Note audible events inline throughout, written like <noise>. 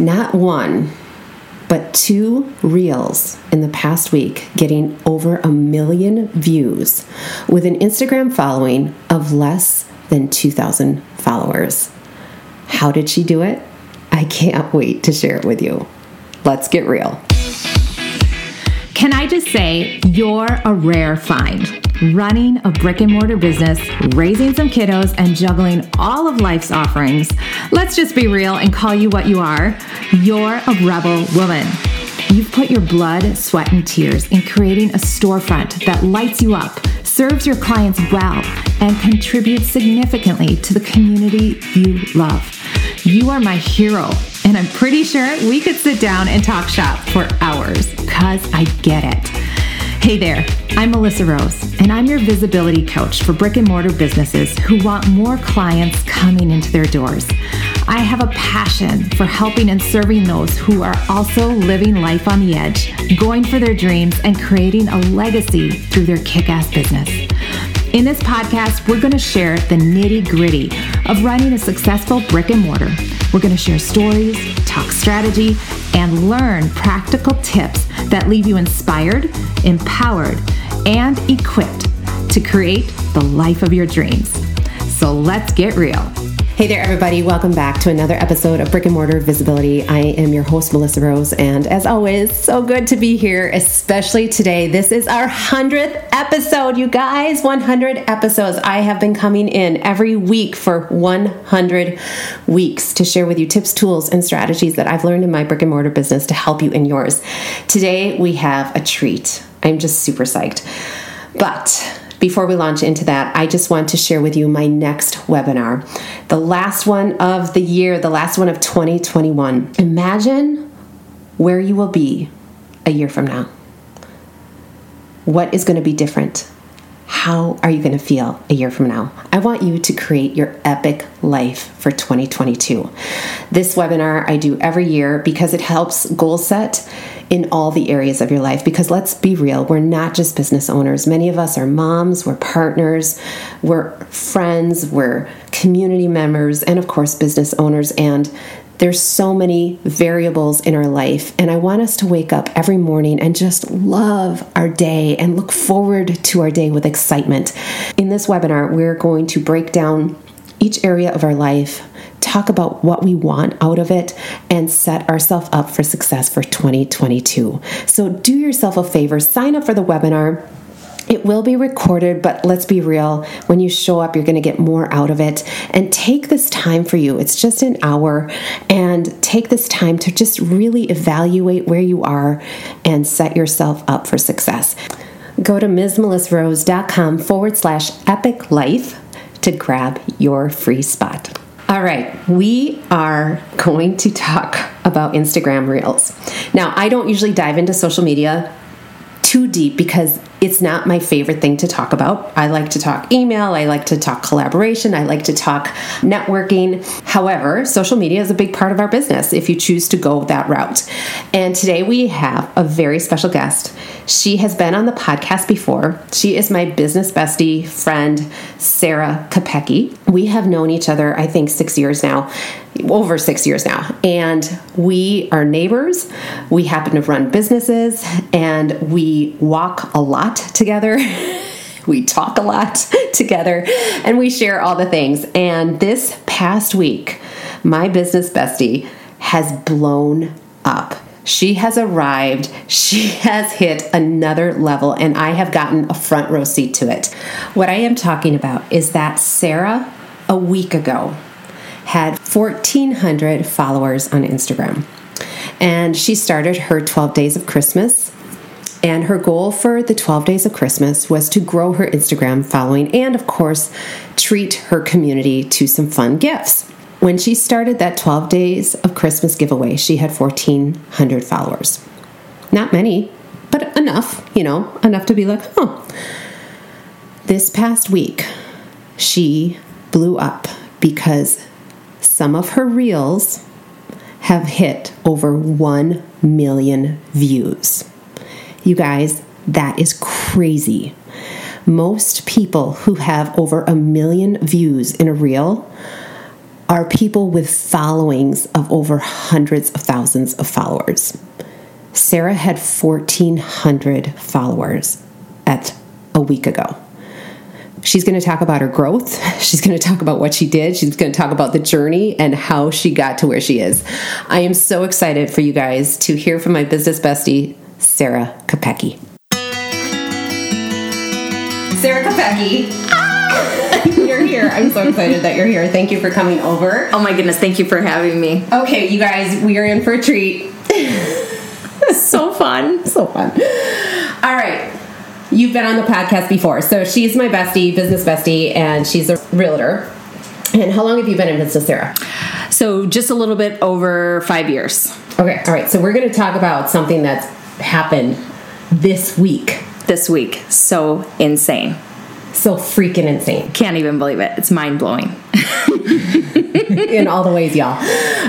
not one, but two reels in the past week getting over a million views with an Instagram following of less than 2,000 followers. How did she do it? I can't wait to share it with you. Let's get real. Can I just say, you're a rare find. Running a brick and mortar business, raising some kiddos, and juggling all of life's offerings. Let's just be real and call you what you are. You're a rebel woman. You've put your blood, sweat, and tears in creating a storefront that lights you up, serves your clients well, and contributes significantly to the community you love. You are my hero, and I'm pretty sure we could sit down and talk shop for hours because I get it. Hey there, I'm Melissa Rose, and I'm your visibility coach for brick and mortar businesses who want more clients coming into their doors. I have a passion for helping and serving those who are also living life on the edge, going for their dreams, and creating a legacy through their kick ass business. In this podcast, we're going to share the nitty gritty of running a successful brick and mortar. We're going to share stories, talk strategy, and learn practical tips that leave you inspired, empowered, and equipped to create the life of your dreams. So let's get real. Hey there, everybody. Welcome back to another episode of Brick and Mortar Visibility. I am your host, Melissa Rose, and as always, so good to be here, especially today. This is our 100th episode, you guys. 100 episodes. I have been coming in every week for 100 weeks to share with you tips, tools, and strategies that I've learned in my brick and mortar business to help you in yours. Today, we have a treat. I'm just super psyched. But before we launch into that, I just want to share with you my next webinar, the last one of the year, the last one of 2021. Imagine where you will be a year from now. What is going to be different? How are you going to feel a year from now? I want you to create your epic life for 2022. This webinar I do every year because it helps goal set in all the areas of your life. Because let's be real, we're not just business owners. Many of us are moms, we're partners, we're friends, we're community members, and of course, business owners. And there's so many variables in our life, and I want us to wake up every morning and just love our day and look forward to our day with excitement. In this webinar, we're going to break down each area of our life, talk about what we want out of it, and set ourselves up for success for 2022. So, do yourself a favor, sign up for the webinar it will be recorded, but let's be real. When you show up, you're going to get more out of it. And take this time for you. It's just an hour. And take this time to just really evaluate where you are and set yourself up for success. Go to MsMelissaRose.com forward slash epic life to grab your free spot. All right, we are going to talk about Instagram Reels. Now, I don't usually dive into social media too deep because it's not my favorite thing to talk about. I like to talk email, I like to talk collaboration, I like to talk networking. However, social media is a big part of our business if you choose to go that route. And today we have a very special guest. She has been on the podcast before. She is my business bestie friend, Sarah Kopecki. We have known each other, I think, six years now over six years now. And we are neighbors. We happen to run businesses and we walk a lot together. <laughs> we talk a lot <laughs> together and we share all the things. And this past week, my business bestie has blown up. She has arrived. She <laughs> has hit another level, and I have gotten a front row seat to it. What I am talking about is that Sarah, a week ago, had 1,400 followers on Instagram. And she started her 12 Days of Christmas. And her goal for the 12 Days of Christmas was to grow her Instagram following and, of course, treat her community to some fun gifts. When she started that 12 Days of Christmas giveaway, she had 1,400 followers. Not many, but enough, you know, enough to be like, huh. This past week, she blew up because some of her reels have hit over 1 million views. You guys, that is crazy. Most people who have over a million views in a reel are people with followings of over hundreds of thousands of followers. Sarah had 1,400 followers at a week ago. She's going to talk about her growth. <laughs> She's going to talk about what she did. She's going to talk about the journey and how she got to where she is. I am so excited for you guys to hear from my business bestie, Sarah Kopecki. Sarah Kopecki. Ah! <laughs> you're here. I'm so excited that you're here. Thank you for coming over. Oh my goodness, thank you for having me. Okay, you guys, we are in for a treat. so fun. <laughs> So fun. All right. You've been on the podcast before. So she's my bestie, business bestie, and she's a realtor. And how long have you been in business, Sarah? So just a little bit over five years. Okay, all right. So we're going to talk about something that's happened this week. This week. So insane. So freaking insane. Can't even believe it. It's mind blowing. <laughs> in all the ways, y'all.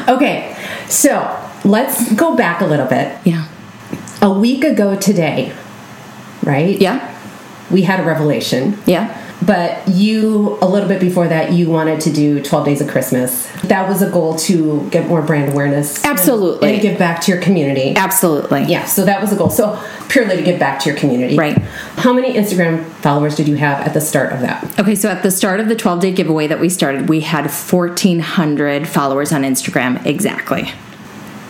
Okay, so let's go back a little bit. Yeah. A week ago today, right? Yeah. We had a revelation. Yeah. But you, a little bit before that, you wanted to do 12 Days of Christmas. That was a goal to get more brand awareness. Absolutely. And, and give back to your community. Absolutely. Yeah, so that was a goal. So purely to give back to your community. Right. How many Instagram followers did you have at the start of that? Okay, so at the start of the 12 day giveaway that we started, we had 1,400 followers on Instagram exactly.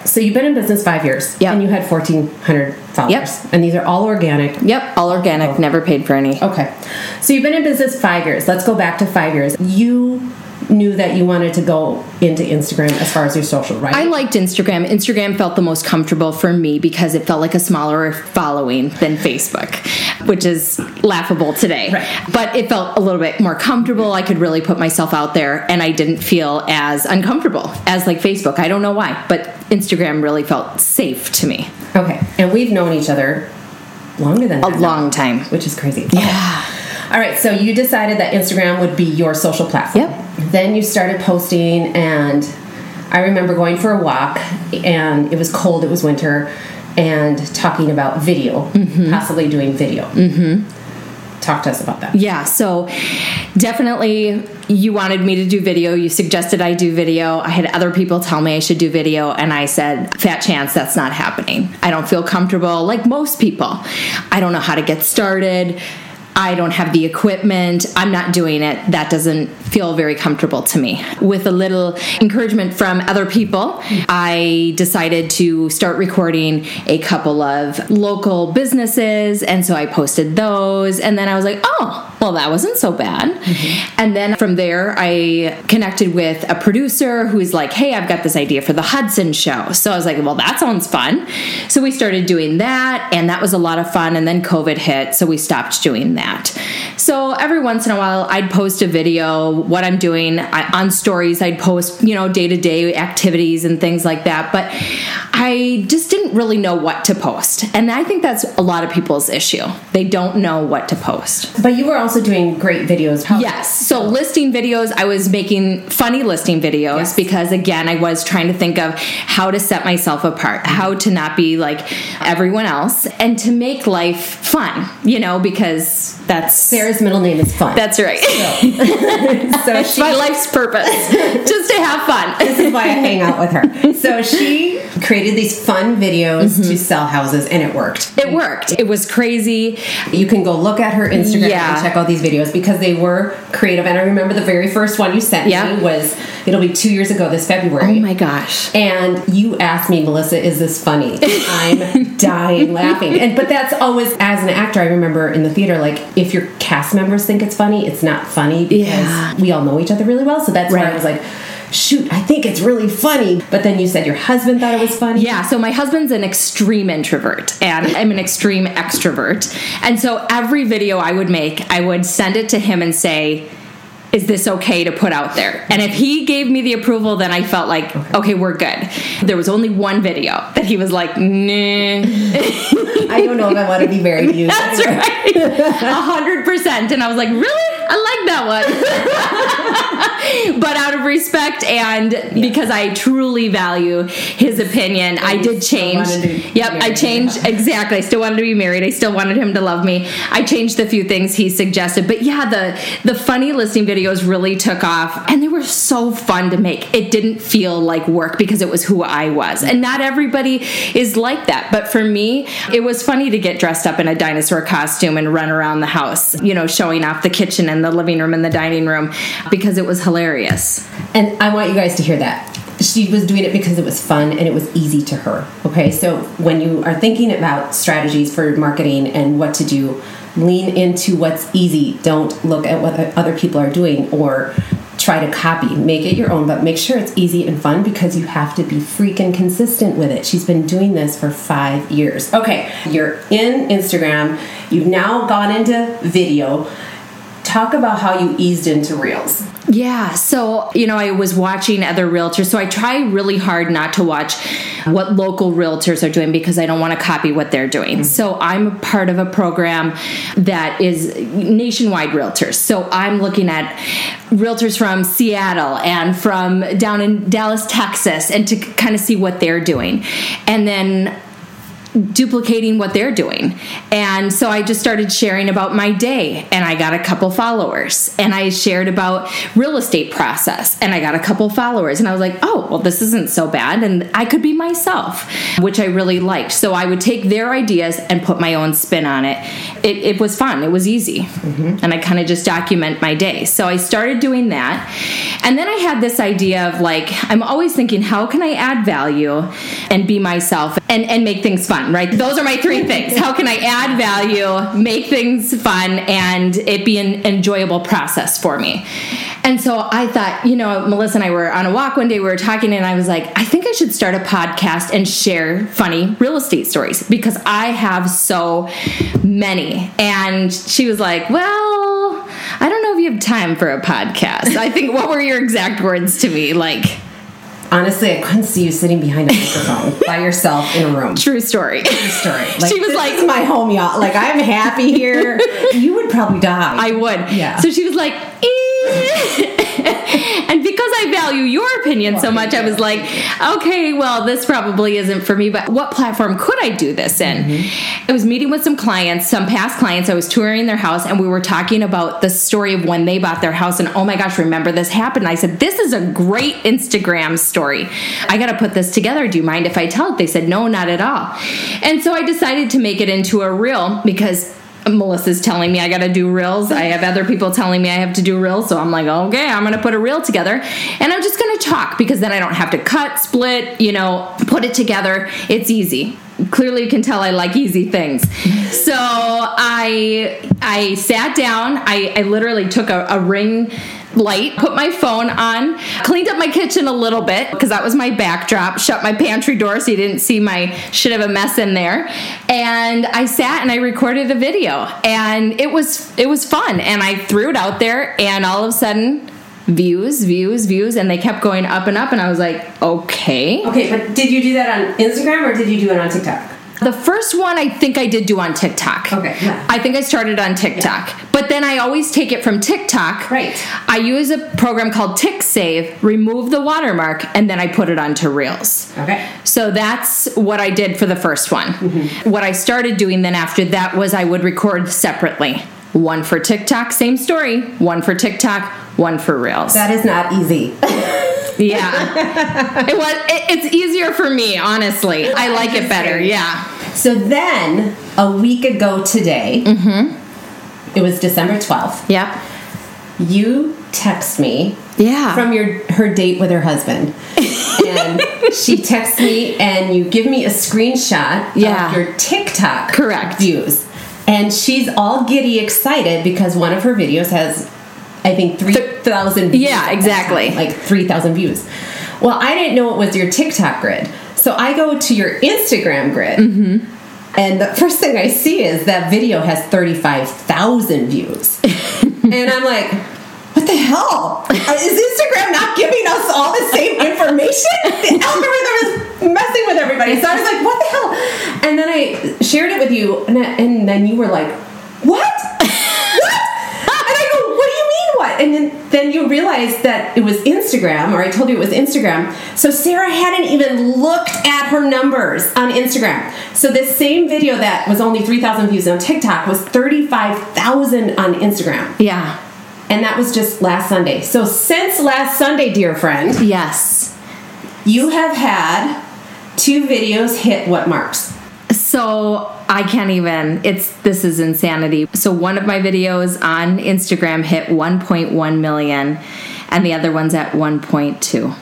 So you've been in business five years. Yeah. And you had 1,400 followers. Yep. And these are all organic. Yep, all organic, oh. never paid for any. Okay. So you've been in business five years. Let's go back to five years. You knew that you wanted to go into Instagram as far as your social, right? I liked Instagram. Instagram felt the most comfortable for me because it felt like a smaller following than Facebook, which is laughable today. Right. But it felt a little bit more comfortable. I could really put myself out there and I didn't feel as uncomfortable as like Facebook. I don't know why, but Instagram really felt safe to me. Okay. And we've known each other longer than A long now, time. which is crazy. Okay. All right, so you decided that Instagram would be your social platform. Yep. Then you started posting, and I remember going for a walk, and it was cold, it was winter, and talking about video, Mm-hmm. possibly doing video. Mm-hmm. Talk to us about that. Yeah, so definitely you wanted me to do video. You suggested I do video. I had other people tell me I should do video, and I said, fat chance that's not happening. I don't feel comfortable like most people. I don't know how to get started. I don't have the equipment. I'm not doing it. That doesn't feel very comfortable to me. With a little encouragement from other people, I decided to start recording a couple of local businesses. And so I posted those. And then I was like, oh, well, that wasn't so bad. Mm-hmm. And then from there, I connected with a producer who's like, hey, I've got this idea for the Hudson show. So I was like, well, that sounds fun. So we started doing that. And that was a lot of fun. And then COVID hit. So we stopped doing that. So every once in a while, I'd post a video, what I'm doing I, on stories. I'd post, you know, day to day activities and things like that. But I just didn't really know what to post. And I think that's a lot of people's issue. They don't know what to post. But you were also doing great videos. Yes. So listing videos, I was making funny listing videos Yes. because again, I was trying to think of how to set myself apart, how to not be like everyone else, and to make life fun, you know, because that's Sarah's middle name is Fun. that's right. so <laughs> It's she, my life's purpose, <laughs> just to have fun. this is why I hang out with her. So she created these fun videos Mm-hmm. to sell houses, and it worked. It worked. It was crazy. You can go look at her Instagram Yeah. and check out these videos because they were creative. And I remember the very first one you sent Yeah. me was it'll be two years ago this February. Oh my gosh. and you asked me, Melissa, is this funny? <laughs> I'm dying laughing. And but that's always as an actor, I remember in the theater, like if your cast members think it's funny, it's not funny because Yeah. we all know each other really well. So that's why I was like, shoot, I think it's really funny. But then you said your husband thought it was funny. Yeah, so my husband's an extreme introvert and I'm an extreme extrovert. And so every video I would make, I would send it to him and say, is this okay to put out there? And if he gave me the approval, then I felt like, okay, we're good. There was only one video that he was like, nah. <laughs> I don't know if I want to be married to you. <laughs> That's right. A hundred percent. And I was like, really? I like that one. <laughs> but out of respect and because I truly value his opinion, I did change. Yep, I changed <laughs> exactly. I still wanted to be married. I still wanted him to love me. I changed the few things he suggested. But yeah, the the funny listening videos really took off and they were so fun to make. It didn't feel like work because it was who I was. And not everybody is like that. But for me, it was funny to get dressed up in a dinosaur costume and run around the house, you know, showing off the kitchen and the living room and the dining room because it was hilarious. And I want you guys to hear that. She was doing it because it was fun and it was easy to her. Okay, so when you are thinking about strategies for marketing and what to do, lean into what's easy. Don't look at what other people are doing or try to copy. Make it your own, but make sure it's easy and fun because you have to be freaking consistent with it. She's been doing this for five years. Okay, you're in Instagram, you've now gone into video. Talk about how you eased into Reels. Yeah, so you know, I was watching other realtors, so I try really hard not to watch what local realtors are doing because I don't want to copy what they're doing. Mm-hmm. So I'm a part of a program that is nationwide realtors. So I'm looking at realtors from Seattle and from down in Dallas, Texas, and to kind of see what they're doing. And then duplicating what they're doing. And so I just started sharing about my day and I got a couple followers. And I shared about real estate process and I got a couple followers. And I was like, oh, well, this isn't so bad. And I could be myself, which I really liked. So I would take their ideas and put my own spin on it. It, it was fun, it was easy. Mm-hmm. And I kind of just document my day. So I started doing that. And then I had this idea of like, I'm always thinking, how can I add value and be myself and, and make things fun, right? Those are my three things. How can I add value, make things fun, and it be an enjoyable process for me? And so I thought, you know, Melissa and I were on a walk one day, we were talking, and I was like, I think I should start a podcast and share funny real estate stories because I have so many. And she was like, Well, I don't know if you have time for a podcast. I think, what were your exact words to me? Like, Honestly, I couldn't see you sitting behind a microphone <laughs> by yourself in a room. true story. True story. <laughs> She was this like- is my home y'all. Like I'm happy here. <laughs> you would probably die. I would. Yeah. So she was like, "Eh." <laughs> and because I value your opinion so much, I was like, okay, well, this probably isn't for me, but what platform could I do this in? Mm-hmm. I was meeting with some clients, some past clients. I was touring their house, and we were talking about the story of when they bought their house. And oh my gosh, remember this happened? I said, this is a great Instagram story. I got to put this together. Do you mind if I tell it? They said, no, not at all. And so I decided to make it into a reel because Melissa's telling me I got to do reels. I have other people telling me I have to do reels. So I'm like, okay, I'm to put a reel together and I'm just to talk because then I don't have to cut, split, you know, put it together. It's easy. Clearly you can tell I like easy things. <laughs> So I I sat down. I, I literally took a, a ring light, put my phone on, cleaned up my kitchen a little bit because that was my backdrop, shut my pantry door so you didn't see my shit of a mess in there. And I sat and I recorded a video and it was it was fun and I threw it out there and all of a sudden views, views, views and they kept going up and up and I was like, "Okay." okay, but did you do that on Instagram or did you do it on TikTok? The first one I think I did do on TikTok. Okay, yeah. I think I started on TikTok. But then I always take it from TikTok. Right. I use a program called TickSave, remove the watermark, and then I put it onto Reels. Okay. So that's what I did for the first one. Mm-hmm. What I started doing then after that was I would record separately. One for TikTok, same story. One for TikTok, one for Reels. That is not easy. yeah. <laughs> it was it, it's easier for me, honestly. I like it better. Yeah. So then, a week ago today, mm-hmm. it was December 12th, Yep. you text me Yeah. from your her date with her husband. and <laughs> she texts me and you give me a screenshot Yeah. of your TikTok Correct. views. And she's all giddy excited because one of her videos has I think 3,000 views. Yeah, exactly. Like 3,000 views. Well, I didn't know it was your TikTok grid. So I go to your Instagram grid. Mm-hmm. And the first thing I see is that video has 35,000 views. <laughs> and I'm like, what the hell? Uh, Is Instagram not giving us all the same information? <laughs> The algorithm is messing with everybody. So I was like, what the hell? And then I shared it with you, and, and then you were like, what? <laughs> what? And I go, what do you and then, then you realize that it was Instagram, or I told you it was Instagram. So Sarah hadn't even looked at her numbers on Instagram. So this same video that was only 3,000 views on TikTok was 35,000 on Instagram. Yeah. And that was just last Sunday. So since last Sunday, dear friend, Yes. you have had two videos hit what marks? So I can't even. It's this is insanity. So one of my videos on Instagram hit 1.1 million, and the other one's at 1.2.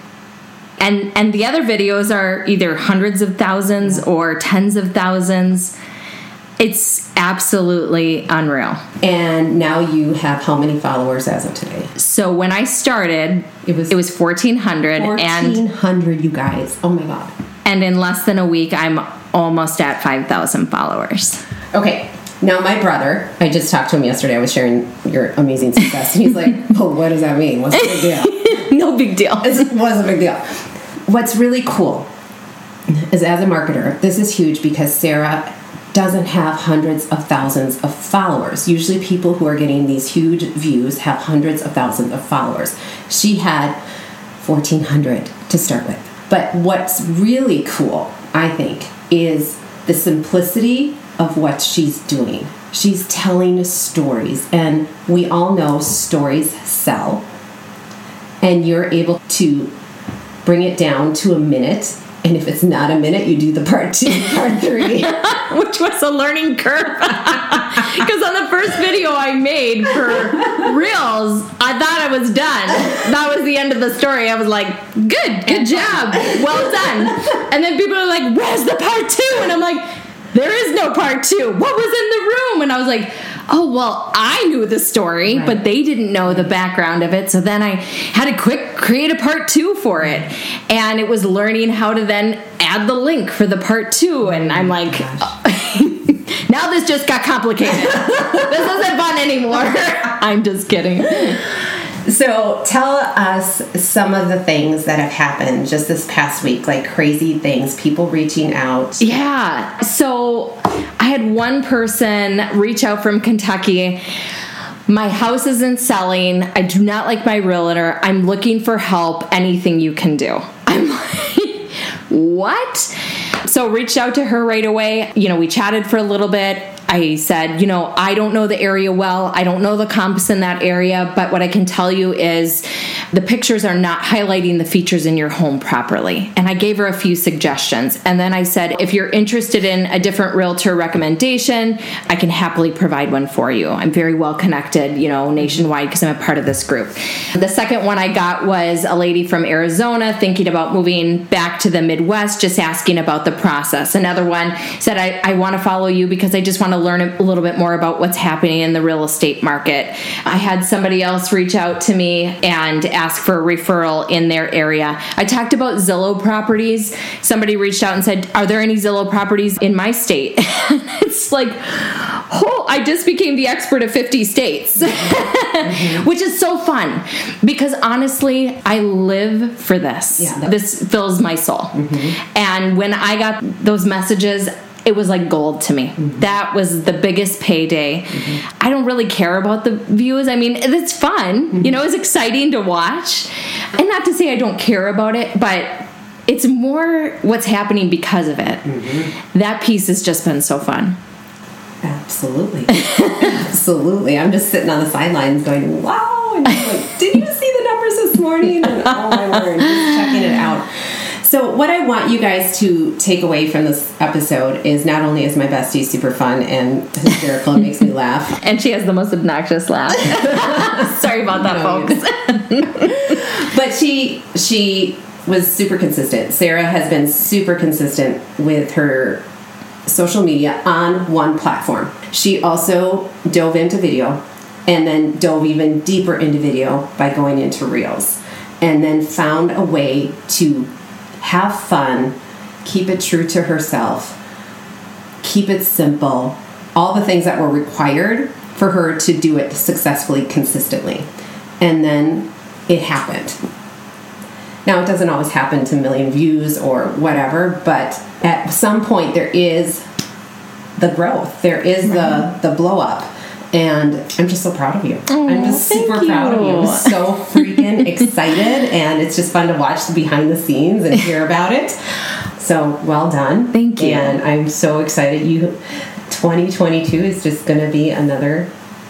And and the other videos are either hundreds of thousands or tens of thousands. It's absolutely unreal. And now you have how many followers as of today? So when I started, It was- it was 1400 and 1,400, you guys. Oh my God. and in less than a week I'm almost at 5000 followers. Okay. Now, my brother, I just talked to him yesterday. I was sharing your amazing success. And he's like, <laughs> oh, what does that mean? What's the big deal? <laughs> no big deal. It was a big deal. What's really cool is as a marketer, this is huge because Sarah doesn't have hundreds of thousands of followers. Usually, people who are getting these huge views have hundreds of thousands of followers. She had 1,400 to start with. But what's really cool, I think, is the simplicity of what she's doing. She's telling stories, and we all know stories sell and you're able to bring it down to a minute. And if it's not a minute, you do the part two, part three. <laughs> which was a learning curve. <laughs> Because on the first video I made for Reels, I thought I was done. That was the end of the story. I was like, good, good job, well done. And then people are like, where's the part two? And I'm like, there is no part two. What was in the room? And I was like, oh, well, I knew the story, Right. but they didn't know the background of it. So then I had to quick create a part two for it. And it was learning how to then add the link for the part two. And I'm oh like, <laughs> now this just got complicated. <laughs> this isn't fun anymore. <laughs> I'm just kidding. So tell us some of the things that have happened just this past week, like crazy things, people reaching out. Yeah. So I had one person reach out from Kentucky. My house isn't selling. I do not like my realtor. I'm looking for help. Anything you can do. <laughs> I'm like, what? So reached out to her right away. You know, we chatted for a little bit. I said, you know, I don't know the area well. I don't know the comps in that area, but what I can tell you is the pictures are not highlighting the features in your home properly. And I gave her a few suggestions. And then I said, if you're interested in a different realtor recommendation, I can happily provide one for you. I'm very well connected, you know, nationwide because I'm a part of this group. The second one I got was a lady from Arizona thinking about moving back to the Midwest, just asking about the process. Another one said, I, I want to follow you because I just want to learn a little bit more about what's happening in the real estate market. I had somebody else reach out to me and ask for a referral in their area. I talked about Zillow properties. Somebody reached out and said, Are there any Zillow properties in my state? <laughs> it's like, oh, I just became the expert of 50 states, <laughs> which is so fun because honestly, I live for this. Yeah. This fills my soul. Mm-hmm. And when I got those messages, it was like gold to me. Mm-hmm. That was the biggest payday. Mm-hmm. I don't really care about the views. I mean, it's fun, you mm-hmm. know, it's exciting to watch. And not to say I don't care about it, but it's more what's happening because of it. That piece has just been so fun. Absolutely. Absolutely. I'm just sitting on the sidelines going, wow. And like, did you see the numbers this morning? And oh my word, just checking it out. So, what I want you guys to take away from this episode is not only is my bestie super fun and hysterical and makes me <laughs> laugh, And she has the most obnoxious laugh. <laughs> Sorry about that, No, folks. <laughs> but she she was super consistent. Sarah has been super consistent with her social media on one platform. She also dove into video and then dove even deeper into video by going into reels and then found a way to have fun, keep it true to herself, keep it simple, all the things that were required for her to do it successfully, consistently. And then it happened. Now, it doesn't always happen to a million views or whatever, but at some point there is the growth, there is the, the blow up. And I'm just so proud of you. I'm just super proud of you. I'm you. so freaking <laughs> excited, and it's just fun to watch the behind the scenes and hear about it. So well done. Thank you. And I'm so excited. You 2022 is just going to be another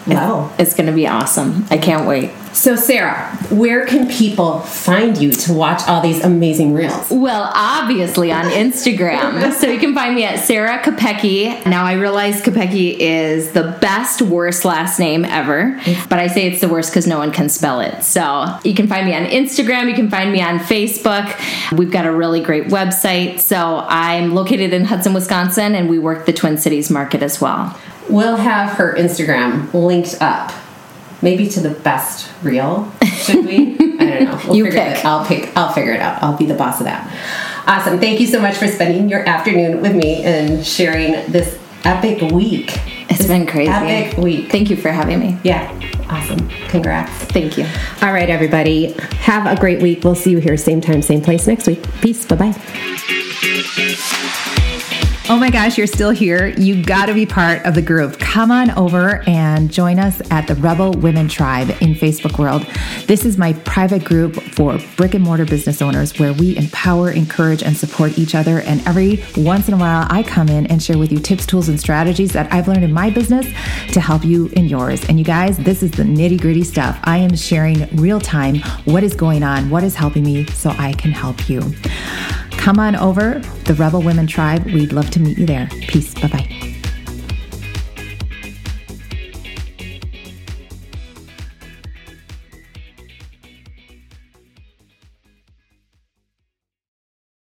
level. It's going to be awesome. I can't wait. So Sarah, where can people find you to watch all these amazing reels? Well, obviously on Instagram. <laughs> so you can find me at Sarah Kopecki. Now I realize Kopecki is the best, worst last name ever, but I say it's the worst because no one can spell it. So you can find me on Instagram. You can find me on Facebook. We've got a really great website. So I'm located in Hudson, Wisconsin, and we work the Twin Cities market as well. We'll have her Instagram linked up. Maybe to the best reel, should we? I don't know. We'll You figure pick. It, I'll pick. I'll figure it out. I'll be the boss of that. Awesome. Thank you so much for spending your afternoon with me and sharing this epic week. It's This been crazy. Epic week. Thank you for having me. Yeah. Awesome. Congrats. Thank you. All right, everybody. Have a great week. We'll see you here same time, same place next week. Peace. Bye bye. Oh my gosh, you're still here. You got to be part of the group. Come on over and join us at the Rebel Women Tribe in Facebook World. This is my private group for brick and mortar business owners where we empower, encourage, and support each other. And every once in a while, I come in and share with you tips, tools, and strategies that I've learned in my business to help you in yours. And you guys, this is the nitty gritty stuff. I am sharing real time what is going on, what is helping me so I can help you. Come on over, the Rebel Women Tribe. We'd love to meet you there. Peace. Bye bye.